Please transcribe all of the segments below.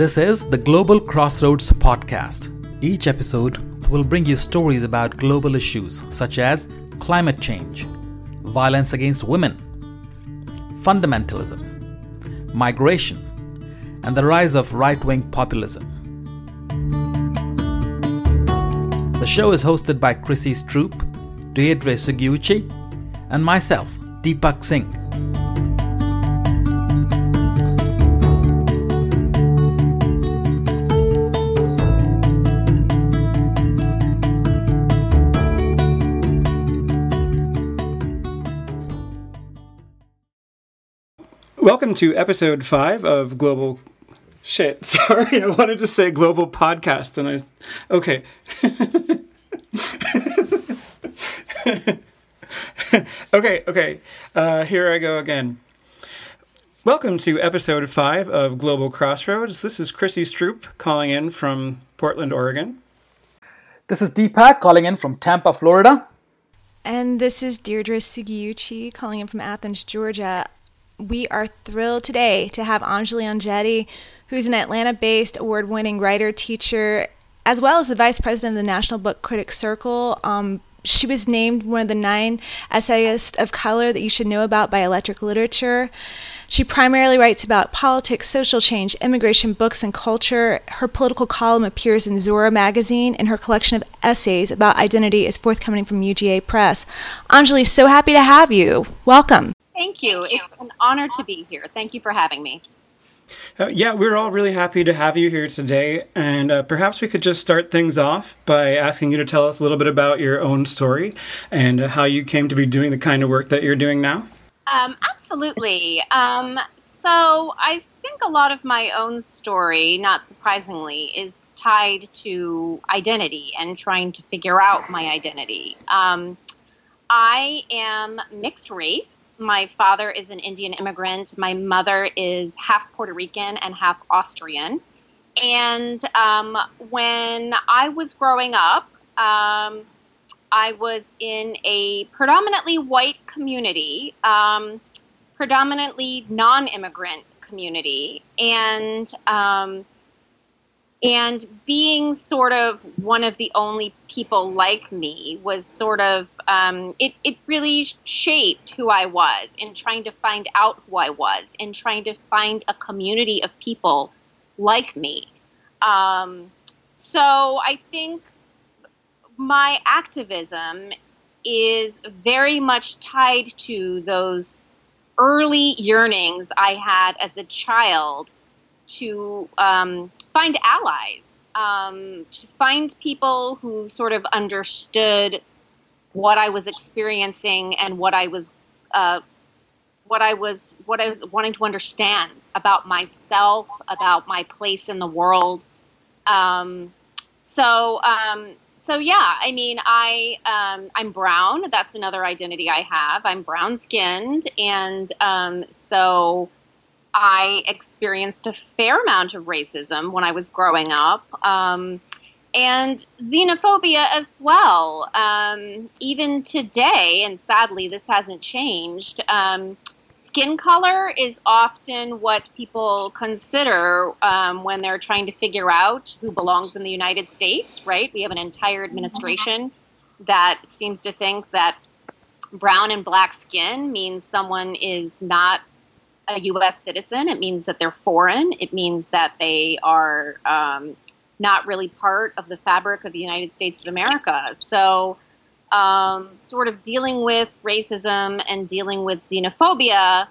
This is the Global Crossroads podcast. Each episode will bring you stories about global issues such as climate change, violence against women, fundamentalism, migration, and the rise of right wing populism. The show is hosted by Chrissy Stroop, Deirdre Sugiuchi, and myself, Deepak Singh. Welcome to episode five of Global. Shit, sorry, I wanted to say Global Podcast, and I. Okay. okay, okay. Uh, here I go again. Welcome to episode five of Global Crossroads. This is Chrissy Stroop calling in from Portland, Oregon. This is Deepak calling in from Tampa, Florida. And this is Deirdre Sugiuchi calling in from Athens, Georgia we are thrilled today to have Anjali Enjeti, who's an Atlanta based award winning writer, teacher, as well as the vice president of the National Book Critics Circle. Um, she was named one of the nine essayists of color that you should know about by Electric Literature. She primarily writes about politics, social change, immigration, books, and culture. Her political column appears in Zora magazine, and her collection of essays about identity is forthcoming from UGA Press. Anjali, so happy to have you. Welcome. Thank you. It's an honor to be here. Thank you for having me. Uh, yeah, we're all really happy to have you here today. And uh, perhaps we could just start things off by asking you to tell us a little bit about your own story and uh, how you came to be doing the kind of work that you're doing now. Um, absolutely. Um, so I think a lot of my own story, not surprisingly, is tied to identity and trying to figure out my identity. Um, I am mixed race my father is an Indian immigrant. My mother is half Puerto Rican and half Austrian. And um, when I was growing up, um, I was in a predominantly white community, um, predominantly non immigrant community. And um, and being sort of one of the only people like me was sort of um, it, it really shaped who i was in trying to find out who i was and trying to find a community of people like me. Um, so i think my activism is very much tied to those early yearnings i had as a child to um, find allies, um, to find people who sort of understood what I was experiencing and what I was, uh, what I was, what I was wanting to understand about myself, about my place in the world. Um, so, um, so yeah, I mean, I um, I'm brown. That's another identity I have. I'm brown skinned, and um, so I experienced a fair amount of racism when I was growing up, um, and xenophobia as well. Um, even today, and sadly, this hasn't changed. Um, skin color is often what people consider um, when they're trying to figure out who belongs in the United States, right? We have an entire administration that seems to think that brown and black skin means someone is not a U.S. citizen. It means that they're foreign. It means that they are um, not really part of the fabric of the United States of America. So, um, sort of dealing with racism and dealing with xenophobia,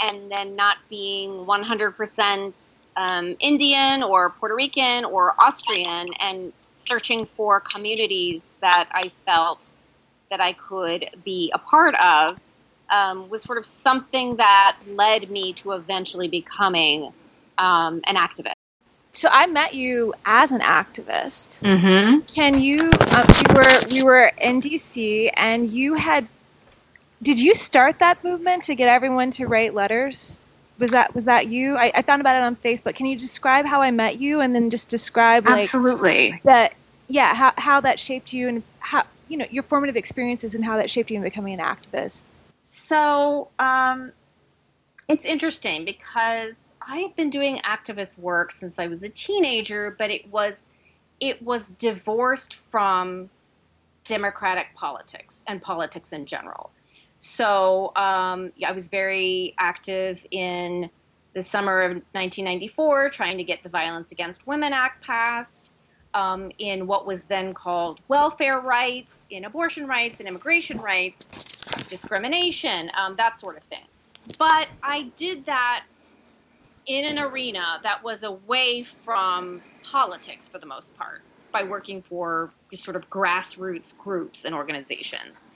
and then not being 100% um, Indian or Puerto Rican or Austrian, and searching for communities that I felt that I could be a part of um, was sort of something that led me to eventually becoming um, an activist. So I met you as an activist. Mm-hmm. Can you? Uh, we were we were in DC, and you had. Did you start that movement to get everyone to write letters? Was that was that you? I, I found about it on Facebook. Can you describe how I met you, and then just describe like absolutely that? Yeah, how how that shaped you, and how you know your formative experiences, and how that shaped you in becoming an activist. So um, it's interesting because I have been doing activist work since I was a teenager, but it was it was divorced from democratic politics and politics in general. So um, yeah, I was very active in the summer of 1994, trying to get the Violence Against Women Act passed. Um, in what was then called welfare rights, in abortion rights, in immigration rights, discrimination, um, that sort of thing. But I did that in an arena that was away from politics for the most part by working for sort of grassroots groups and organizations.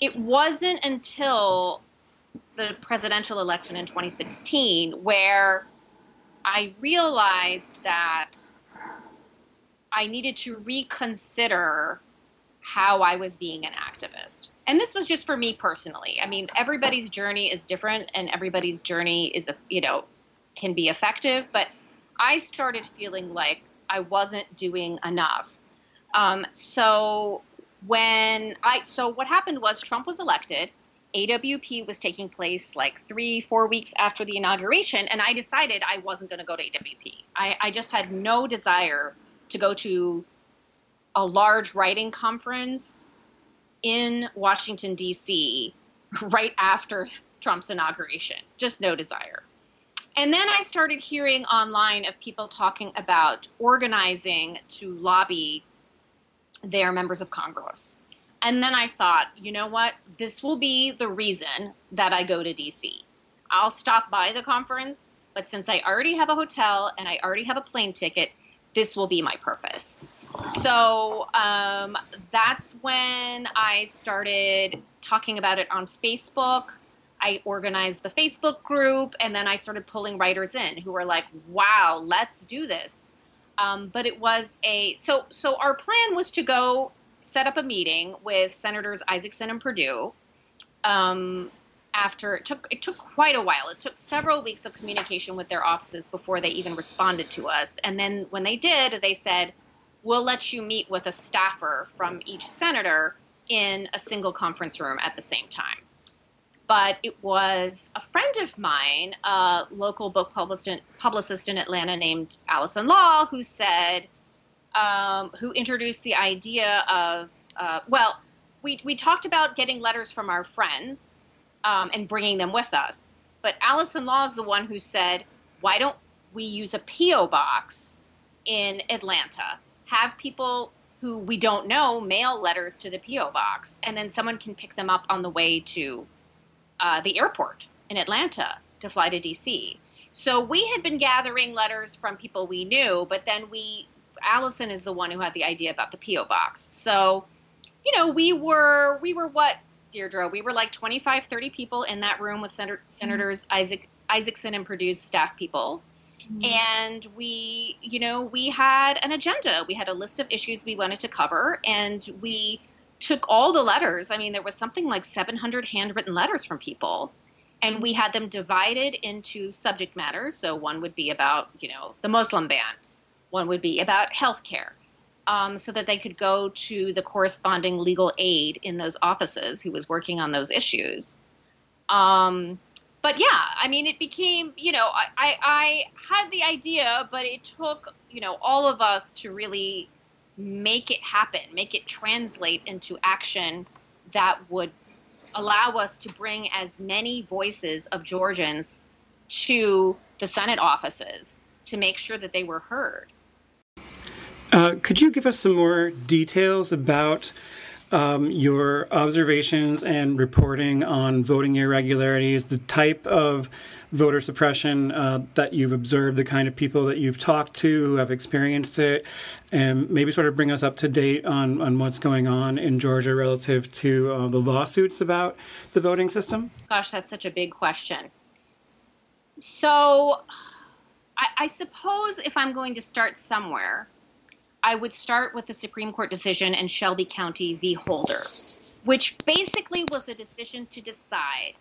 It wasn't until the presidential election in 2016 where I realized that I needed to reconsider how I was being an activist. And this was just for me personally. I mean, everybody's journey is different and everybody's journey is, you know, can be effective, but I started feeling like I wasn't doing enough. Um, so when I, so what happened was Trump was elected AWP was taking place like three, four weeks after the inauguration, and I decided I wasn't going to go to AWP. I, I just had no desire to go to a large writing conference in Washington, D.C., right after Trump's inauguration. Just no desire. And then I started hearing online of people talking about organizing to lobby their members of Congress. And then I thought, you know what? This will be the reason that I go to DC. I'll stop by the conference, but since I already have a hotel and I already have a plane ticket, this will be my purpose. So um, that's when I started talking about it on Facebook. I organized the Facebook group, and then I started pulling writers in who were like, "Wow, let's do this." Um, but it was a so so our plan was to go set up a meeting with Senators Isakson and Perdue. Um, after it took it took quite a while. It took several weeks of communication with their offices before they even responded to us. And then when they did, they said, "We'll let you meet with a staffer from each senator in a single conference room at the same time." But it was a friend of mine, a local book publicist, publicist in Atlanta named Allison Law, who said, um, who introduced the idea of, uh, well, we, we talked about getting letters from our friends um, and bringing them with us. But Allison Law is the one who said, why don't we use a P.O. box in Atlanta? Have people who we don't know mail letters to the P.O. box, and then someone can pick them up on the way to uh, the airport in Atlanta to fly to D.C. So we had been gathering letters from people we knew, but then we Allison is the one who had the idea about the PO box. So, you know, we were we were what Deirdre? We were like 25, 30 people in that room with Senator, mm-hmm. Senators Isaac Isakson and Perdue's staff people. Mm-hmm. And we, you know, we had an agenda. We had a list of issues we wanted to cover, and we took all the letters. I mean, there was something like 700 handwritten letters from people, and we had them divided into subject matters. So one would be about, you know, the Muslim ban. One would be about healthcare, um, so that they could go to the corresponding legal aid in those offices who was working on those issues. Um, but yeah, I mean, it became, you know, I, I, I had the idea, but it took, you know, all of us to really make it happen, make it translate into action that would allow us to bring as many voices of Georgians to the Senate offices to make sure that they were heard. Uh, could you give us some more details about um, your observations and reporting on voting irregularities, the type of voter suppression uh, that you've observed, the kind of people that you've talked to who have experienced it, and maybe sort of bring us up to date on, on what's going on in Georgia relative to uh, the lawsuits about the voting system? Gosh, that's such a big question. So, I, I suppose if I'm going to start somewhere, I would start with the Supreme Court decision in Shelby County v. Holder, which basically was a decision to decide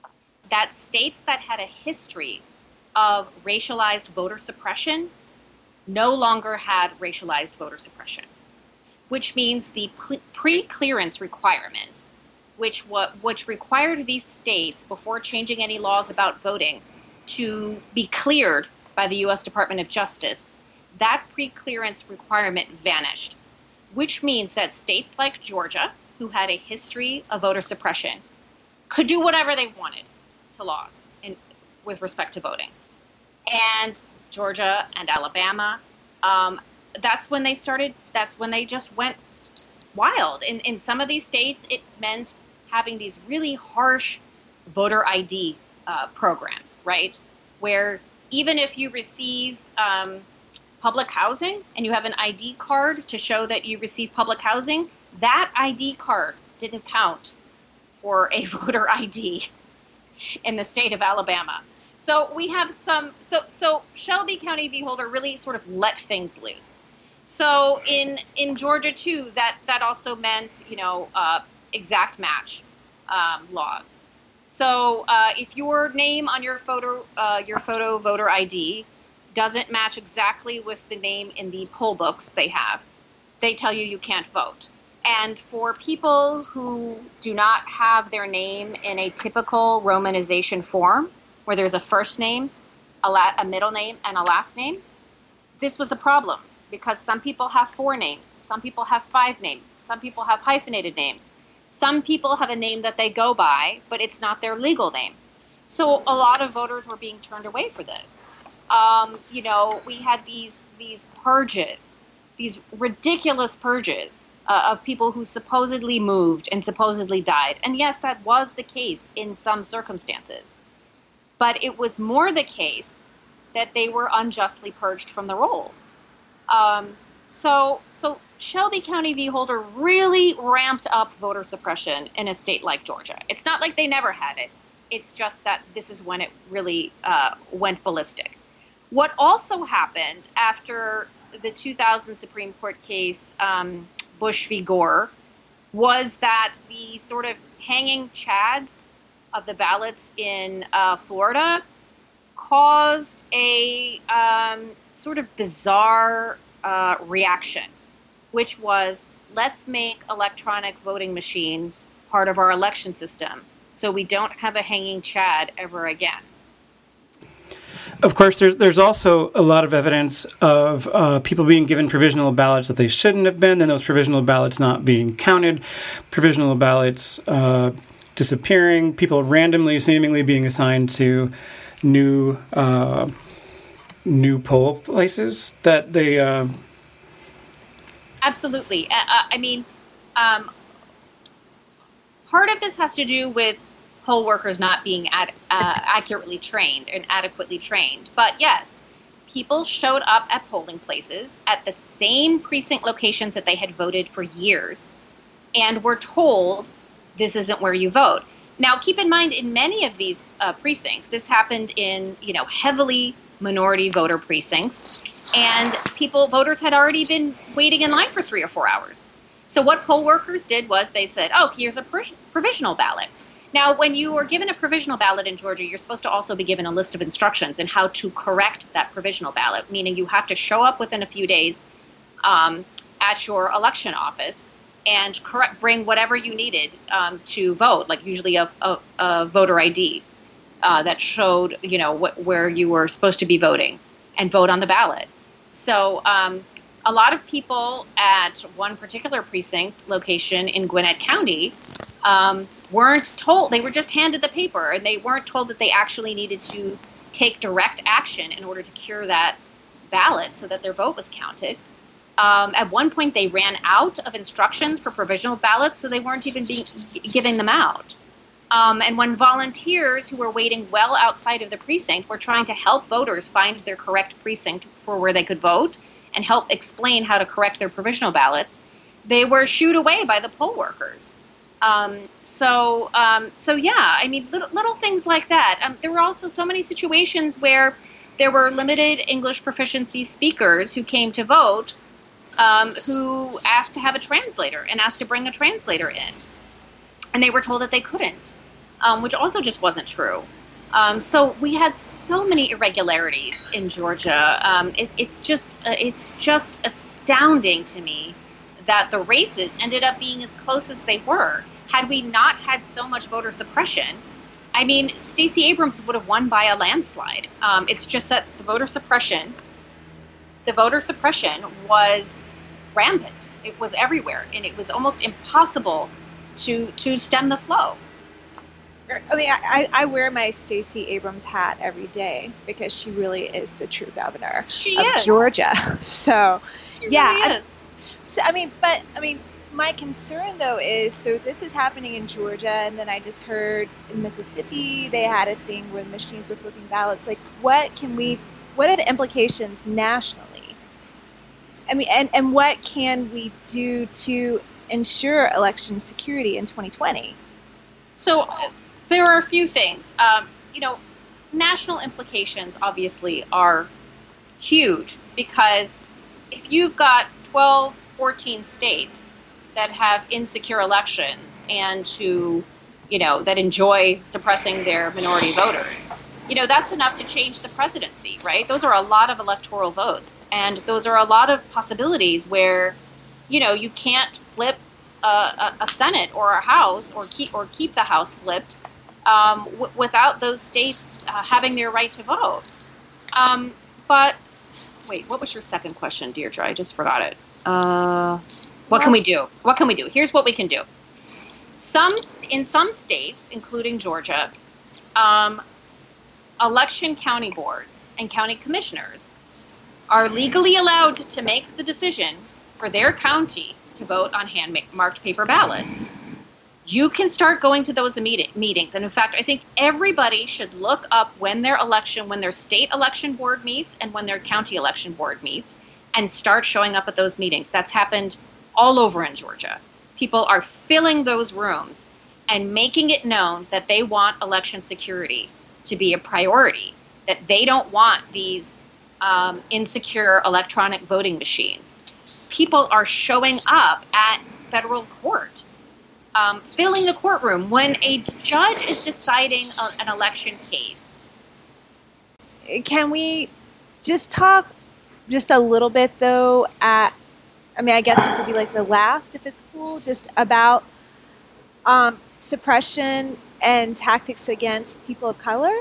that states that had a history of racialized voter suppression no longer had racialized voter suppression, which means the pre clearance requirement, which, what, which required these states, before changing any laws about voting, to be cleared by the U.S. Department of Justice, that pre-clearance requirement vanished, which means that states like Georgia, who had a history of voter suppression, could do whatever they wanted to laws in, with respect to voting. And Georgia and Alabama, um, that's when they started, that's when they just went wild. In, in some of these states, it meant having these really harsh voter ID uh, programs, right? Where even if you receive um, public housing and you have an ID card to show that you receive public housing, that ID card didn't count for a voter ID in the state of Alabama. So we have some. So so Shelby County v. Holder really sort of let things loose. So in in Georgia too, that that also meant you know uh, exact match um, laws. So uh, if your name on your photo uh, your photo voter ID doesn't match exactly with the name in the poll books they have, they tell you you can't vote. And for people who do not have their name in a typical romanization form, where there's a first name, a, la- a middle name, and a last name, this was a problem because some people have four names, some people have five names, some people have hyphenated names, some people have a name that they go by, but it's not their legal name. So a lot of voters were being turned away for this. Um, you know, we had these these purges, these ridiculous purges uh, of people who supposedly moved and supposedly died. And yes, that was the case in some circumstances. But it was more the case that they were unjustly purged from the rolls. Um, so, so Shelby County v. Holder really ramped up voter suppression in a state like Georgia. It's not like they never had it. It's just that this is when it really uh, went ballistic. What also happened after the 2000 Supreme Court case, um, Bush v. Gore, was that the sort of hanging chads of the ballots in uh, Florida caused a um, sort of bizarre uh, reaction, which was let's make electronic voting machines part of our election system so we don't have a hanging chad ever again. Of course, there's there's also a lot of evidence of uh, people being given provisional ballots that they shouldn't have been, then those provisional ballots not being counted, provisional ballots uh, disappearing, people randomly, seemingly being assigned to new uh, new poll places that they. Uh, Absolutely, uh, uh, I mean, um, part of this has to do with poll workers not being ad, uh, accurately trained and adequately trained. But yes, people showed up at polling places at the same precinct locations that they had voted for years and were told this isn't where you vote. Now, keep in mind, in many of these uh, precincts, this happened in you know heavily minority voter precincts, and people voters had already been waiting in line for three or four hours. So what poll workers did was they said, "Oh, here's a provisional ballot." Now, when you are given a provisional ballot in Georgia, you're supposed to also be given a list of instructions and in how to correct that provisional ballot, meaning you have to show up within a few days um, at your election office and correct, bring whatever you needed um, to vote, like usually a, a, a voter ID uh, that showed, you know, wh- where you were supposed to be voting, and vote on the ballot. So um, a lot of people at one particular precinct location in Gwinnett County um, weren't told; they were just handed the paper, and they weren't told that they actually needed to take direct action in order to cure that ballot so that their vote was counted. Um, at one point, they ran out of instructions for provisional ballots, so they weren't even being, giving them out. Um, and when volunteers who were waiting well outside of the precinct were trying to help voters find their correct precinct for where they could vote and help explain how to correct their provisional ballots, they were shooed away by the poll workers. Um, so, um, so yeah, I mean, little, little things like that. Um, there were also so many situations where there were limited English proficiency speakers who came to vote um, who asked to have a translator and asked to bring a translator in. And they were told that they couldn't, um, which also just wasn't true. Um, so we had so many irregularities in Georgia. Um, it, it's just uh, it's just astounding to me that the races ended up being as close as they were. Had we not had so much voter suppression, I mean, Stacey Abrams would have won by a landslide. Um, it's just that the voter suppression, the voter suppression was rampant. It was everywhere, and it was almost impossible to to stem the flow. I mean, I, I wear my Stacey Abrams hat every day because she really is the true governor She of is. Georgia. So, She yeah, really I- so, I mean, but I mean, my concern though is so this is happening in Georgia, and then I just heard in Mississippi they had a thing where machines were flipping ballots. Like, what can we? What are the implications nationally? I mean, and and what can we do to ensure election security in 2020? So there are a few things. Um, you know, national implications obviously are huge because if you've got 12, 14 states that have insecure elections and who, you know, that enjoy suppressing their minority voters, you know, that's enough to change the presidency, right? Those are a lot of electoral votes. And those are a lot of possibilities where, you know, you can't flip a, a, a Senate or a House or keep or keep the House flipped um, w- without those states uh, having their right to vote. Um, but wait, what was your second question, Deirdre? I just forgot it. Uh, what can we do? What can we do? Here's what we can do. Some in some states, including Georgia, um, election county boards and county commissioners are legally allowed to make the decision for their county to vote on hand marked paper ballots. You can start going to those meet- meetings. And in fact, I think everybody should look up when their election, when their state election board meets and when their county election board meets and start showing up at those meetings. That's happened all over in Georgia. People are filling those rooms and making it known that they want election security to be a priority, that they don't want these um, insecure electronic voting machines. People are showing up at federal court, um, filling the courtroom when a judge is deciding a, an election case. Can we just talk just a little bit though at I mean I guess this would be like the last if it's cool, just about um, suppression and tactics against people of color?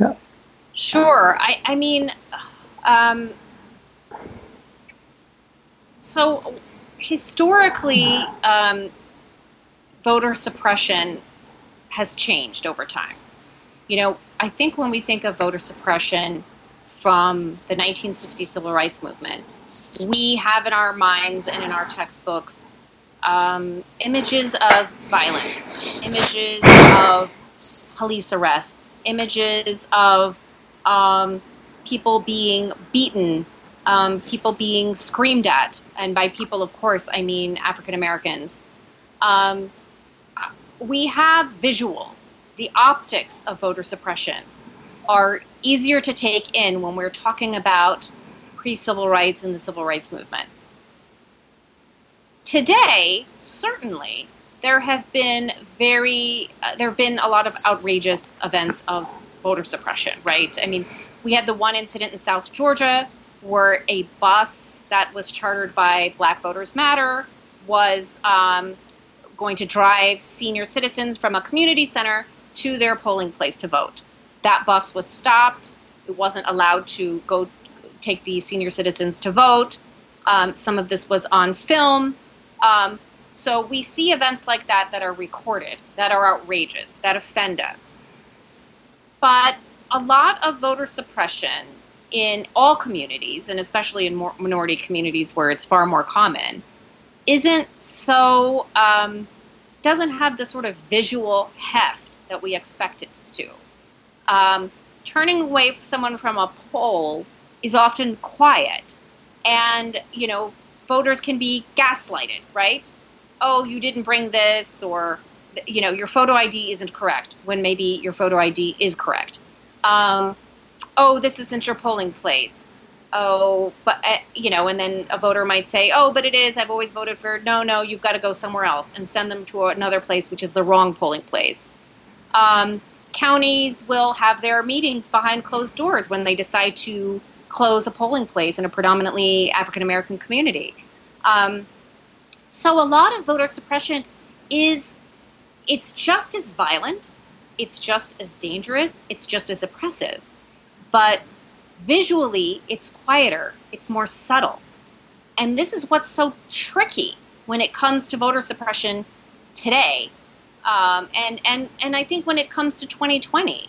Yeah. Sure. I, I mean, um, so historically, um, voter suppression has changed over time. You know, I think when we think of voter suppression from the 1960 civil rights movement, we have in our minds and in our textbooks um, images of violence, images of police arrests, images of um, people being beaten, um, people being screamed at, and by people, of course, I mean African Americans. Um, we have visuals. The optics of voter suppression are easier to take in when we're talking about pre civil rights and the civil rights movement. Today, certainly, there have been very uh, there have been a lot of outrageous events of voter suppression, right? I mean, we had the one incident in South Georgia where a bus that was chartered by Black Voters Matter was um, going to drive senior citizens from a community center to their polling place to vote. That bus was stopped. It wasn't allowed to go take the senior citizens to vote. Um, some of this was on film. Um, so we see events like that that are recorded, that are outrageous, that offend us. But a lot of voter suppression in all communities, and especially in minority communities where it's far more common, isn't so, um, doesn't have the sort of visual heft that we expect it to. Um, turning away someone from a poll is often quiet. And, you know, voters can be gaslighted, right? Oh, you didn't bring this, or, you know, your photo ID isn't correct, when maybe your photo ID is correct. Um, oh, this isn't your polling place. Oh, but, uh, you know, and then a voter might say, oh, but it is. I've always voted for, no, no, you've got to go somewhere else and send them to another place, which is the wrong polling place. Um, counties will have their meetings behind closed doors when they decide to close a polling place in a predominantly African American community. Um, so a lot of voter suppression is it's just as violent, it's just as dangerous, it's just as oppressive. But visually, it's quieter, it's more subtle. And this is what's so tricky when it comes to voter suppression today. Um, and, and, and I think when it comes to 2020,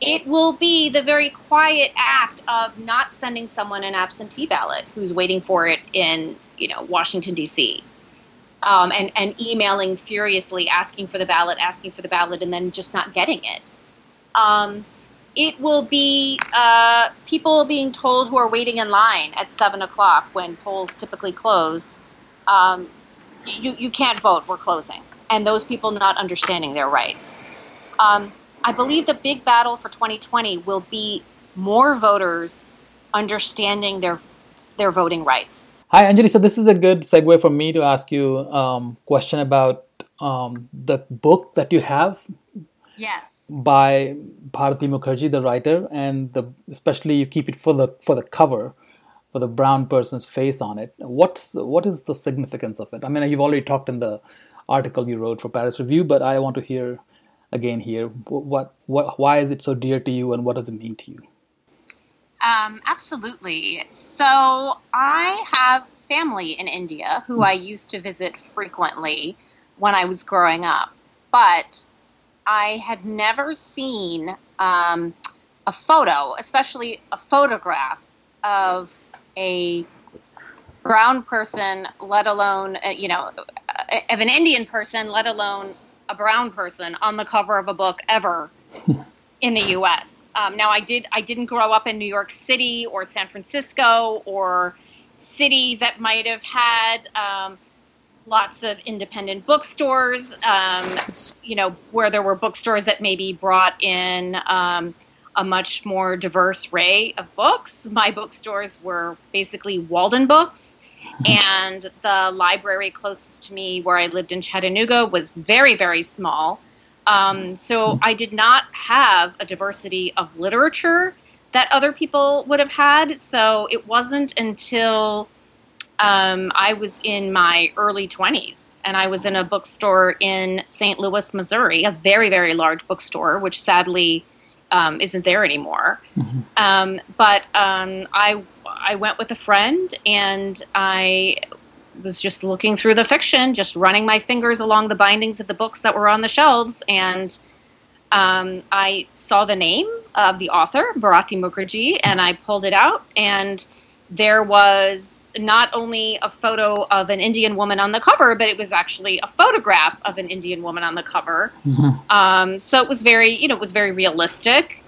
it will be the very quiet act of not sending someone an absentee ballot who's waiting for it in you know Washington D.C. Um, and and emailing furiously, asking for the ballot, asking for the ballot, and then just not getting it. Um, it will be uh, people being told who are waiting in line at seven o'clock when polls typically close. Um, you you can't vote. We're closing, and those people not understanding their rights. Um, I believe the big battle for 2020 will be more voters understanding their their voting rights. Hi, Anjali. So this is a good segue for me to ask you a um, question about um, the book that you have. Yes. By Bharati Mukherjee, the writer, and the especially you keep it for the for the cover, for the brown person's face on it. What's what is the significance of it? I mean, you've already talked in the article you wrote for Paris Review, but I want to hear again here. What what why is it so dear to you, and what does it mean to you? Um, absolutely. So I have family in India who I used to visit frequently when I was growing up, but I had never seen um, a photo, especially a photograph of a brown person, let alone, uh, you know, of an Indian person, let alone a brown person on the cover of a book ever in the U.S. Um, now, I did I didn't grow up in New York City or San Francisco or cities that might have had um, lots of independent bookstores. Um, you know, where there were bookstores that maybe brought in um, a much more diverse array of books. My bookstores were basically Walden Books. And the library closest to me, where I lived in Chattanooga, was very, very small. Um, so I did not have a diversity of literature that other people would have had. So it wasn't until um, I was in my early 20s and I was in a bookstore in St. Louis, Missouri, a very, very large bookstore, which sadly um, isn't there anymore. Mm-hmm. Um, but um, I, I went with a friend and I was just looking through the fiction, just running my fingers along the bindings of the books that were on the shelves, and um, I saw the name of the author, Bharati Mukherjee, and I pulled it out, and there was not only a photo of an Indian woman on the cover, but it was actually a photograph of an Indian woman on the cover. Mm-hmm. Um, so it was very, you know, it was very realistic.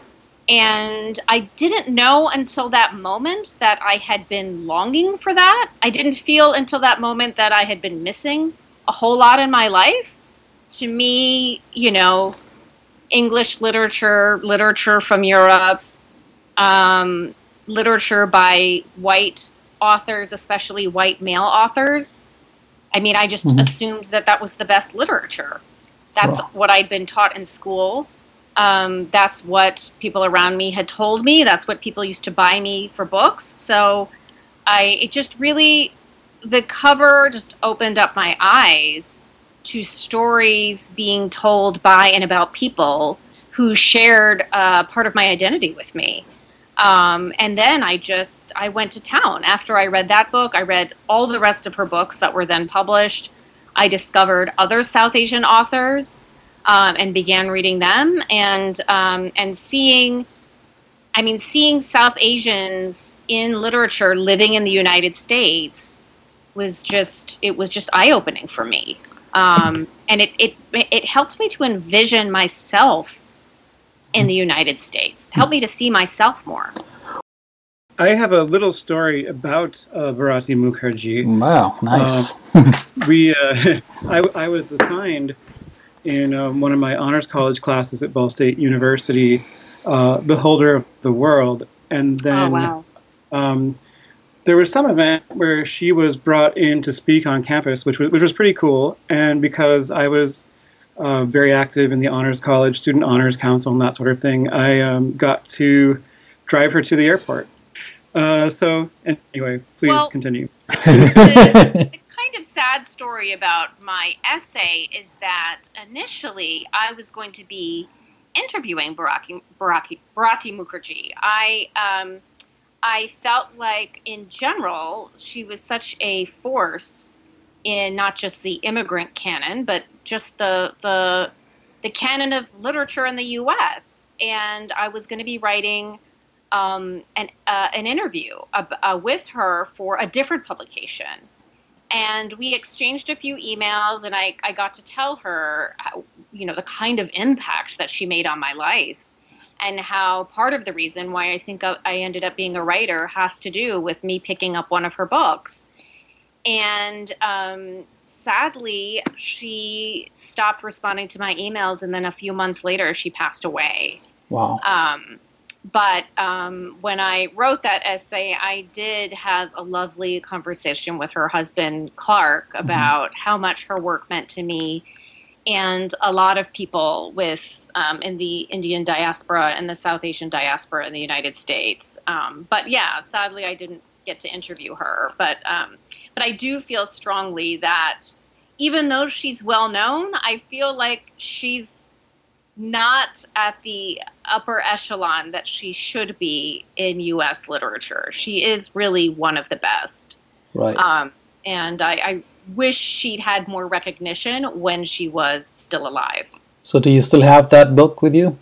And I didn't know until that moment that I had been longing for that. I didn't feel until that moment that I had been missing a whole lot in my life. To me, you know, English literature, literature from Europe, um, literature by white authors, especially white male authors. I mean, I just mm-hmm. assumed that that was the best literature. That's what I'd been taught in school. Um, that's what people around me had told me. That's what people used to buy me for books. So I, it just really, the cover just opened up my eyes to stories being told by and about people who shared uh, part of my identity with me. Um, and then I just, I went to town. After I read that book, I read all the rest of her books that were then published. I discovered other South Asian authors um, and began reading them and um, and seeing, I mean, seeing South Asians in literature living in the United States was just it was just eye opening for me, um, and it it it helped me to envision myself in the United States, helped me to see myself more. I have a little story about uh, Bharati Mukherjee. Wow, nice. Uh, we, uh, I, I was assigned in um, one of my honors college classes at Ball State University, uh, The Holder of the World. And then oh, wow. um, there was some event where she was brought in to speak on campus, which was, which was pretty cool. And because I was uh, very active in the honors college, student honors council, and that sort of thing, I um, got to drive her to the airport. Uh, so, anyway, please well, continue. kind of sad story about my essay is that initially I was going to be interviewing Baraki, Baraki, Bharati Mukherjee. I um, I felt like, in general, she was such a force in not just the immigrant canon, but just the the the canon of literature in the U.S. And I was going to be writing um, an uh, an interview uh, uh, with her for a different publication, and we exchanged a few emails, and I I got to tell her, how, you know, the kind of impact that she made on my life. And how part of the reason why I think I ended up being a writer has to do with me picking up one of her books and um, sadly, she stopped responding to my emails, and then a few months later, she passed away. Wow. Um, but um, when I wrote that essay, I did have a lovely conversation with her husband, Clark, mm-hmm. about mm-hmm. how much her work meant to me. And a lot of people with um, in the Indian diaspora and the South Asian diaspora in the United States. Um, but yeah, sadly, I didn't get to interview her. But um, but I do feel strongly that even though she's well known, I feel like she's not at the upper echelon that she should be in U.S. literature. She is really one of the best. Right. Um, and I, I wish she'd had more recognition when she was still alive. So, do you still have that book with you?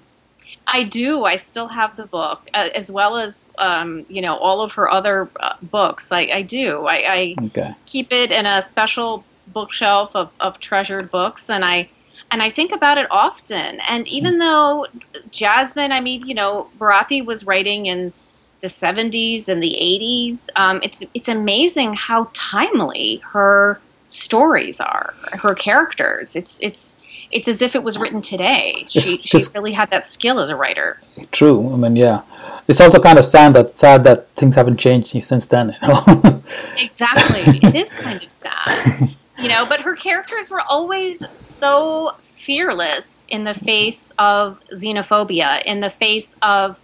I do. I still have the book, uh, as well as um, you know all of her other uh, books. I, I do. I, I okay. keep it in a special bookshelf of, of treasured books, and I and I think about it often. And even mm. though Jasmine, I mean, you know, Bharati was writing in the 70s and the 80s. Um, it's it's amazing how timely her stories are, her characters. It's it's it's as if it was written today. She, she really had that skill as a writer. True. I mean, yeah. It's also kind of sad that sad that things haven't changed since then. You know? exactly. It is kind of sad. You know, but her characters were always so fearless in the face of xenophobia, in the face of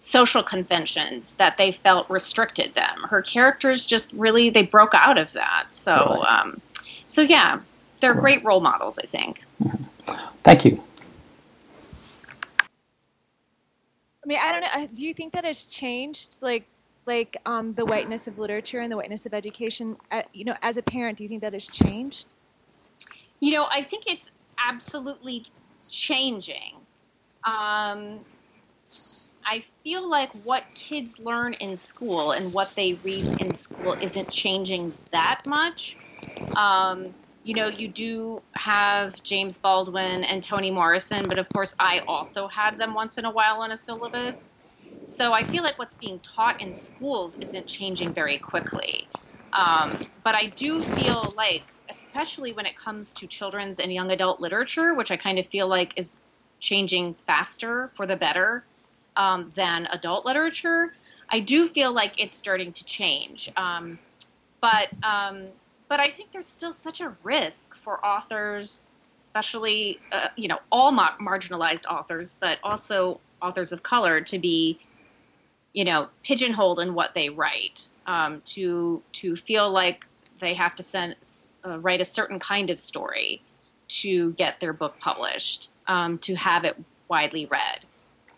social conventions that they felt restricted them. Her characters just really they broke out of that. So, right. um, so yeah, they're right. great role models. I think. Thank you. I mean, I don't know. Do you think that has changed, like, like um, the whiteness of literature and the whiteness of education? Uh, you know, as a parent, do you think that has changed? You know, I think it's absolutely changing. Um, I feel like what kids learn in school and what they read in school isn't changing that much. Um, you know, you do have James Baldwin and Toni Morrison, but of course, I also had them once in a while on a syllabus. So I feel like what's being taught in schools isn't changing very quickly. Um, but I do feel like, especially when it comes to children's and young adult literature, which I kind of feel like is changing faster for the better um, than adult literature, I do feel like it's starting to change. Um, but um, but I think there's still such a risk for authors, especially uh, you know all mar- marginalized authors, but also authors of color, to be you know pigeonholed in what they write, um, to to feel like they have to send uh, write a certain kind of story to get their book published, um, to have it widely read.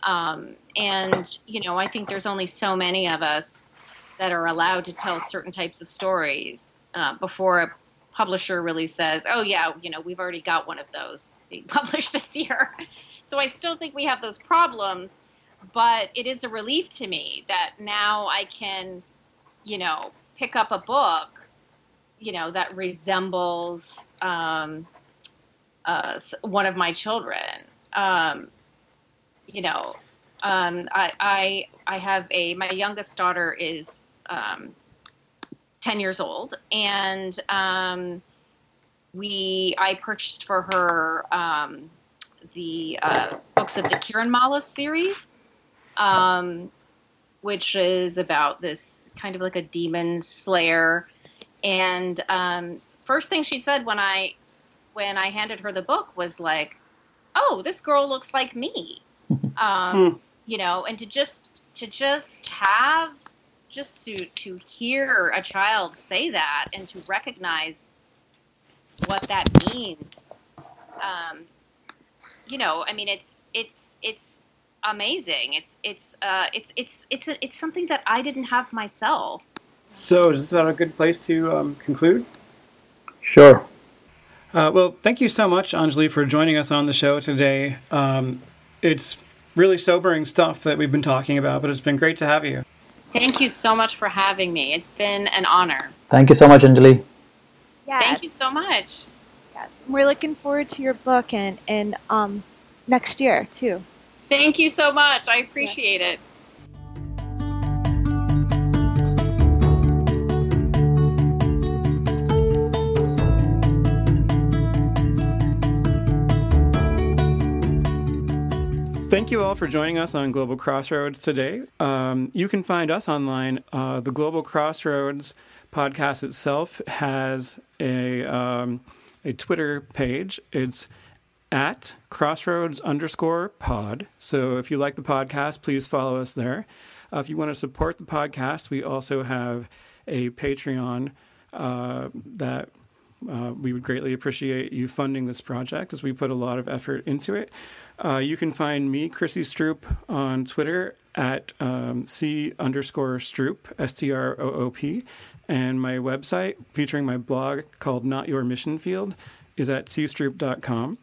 Um, and you know, I think there's only so many of us that are allowed to tell certain types of stories uh, before a publisher really says, "Oh yeah, you know, we've already got one of those being published this year." so I still think we have those problems, but it is a relief to me that now I can, you know, pick up a book, you know, that resembles um, uh, one of my children. Um, you know, um, I, I I have a my youngest daughter is um, 10 years old and um, we i purchased for her um, the uh, books of the Kieran Kiranmalas series um, which is about this kind of like a demon slayer and um, first thing she said when i when i handed her the book was like oh this girl looks like me um, hmm. you know and to just to just have just to to hear a child say that and to recognize what that means um, you know i mean it's it's it's amazing. It's it's uh, it's it's it's a, it's something that I didn't have myself. So, is this a good place to um, conclude? Sure. Uh, well, thank you so much, Anjali, for joining us on the show today. Um, it's really sobering stuff that we've been talking about, but it's been great to have you. Thank you so much for having me. It's been an honor. Thank you so much, Anjali. Yeah. Thank you so much. We're looking forward to your book and, and um, next year, too. Thank you so much. I appreciate it. Thank you all for joining us on Global Crossroads today. Um, you can find us online. Uh, the Global Crossroads podcast itself has a um, a Twitter page. It's at crossroads underscore pod. So if you like the podcast, please follow us there. Uh, if you want to support the podcast, we also have a Patreon uh, that uh, we would greatly appreciate you funding this project as we put a lot of effort into it. Uh, you can find me, Chrissy Stroop, on Twitter at um, C underscore Stroop, S T R O O P. And my website featuring my blog called Not Your Mission Field is at cstroop.com.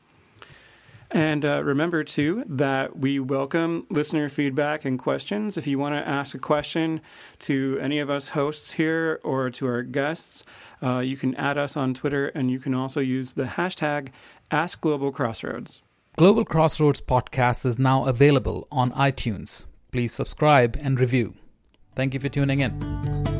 And uh, remember, too, that we welcome listener feedback and questions. If you want to ask a question to any of us hosts here or to our guests, uh, you can add us on Twitter and you can also use the hashtag AskGlobalCrossroads. Global Crossroads podcast is now available on iTunes. Please subscribe and review. Thank you for tuning in.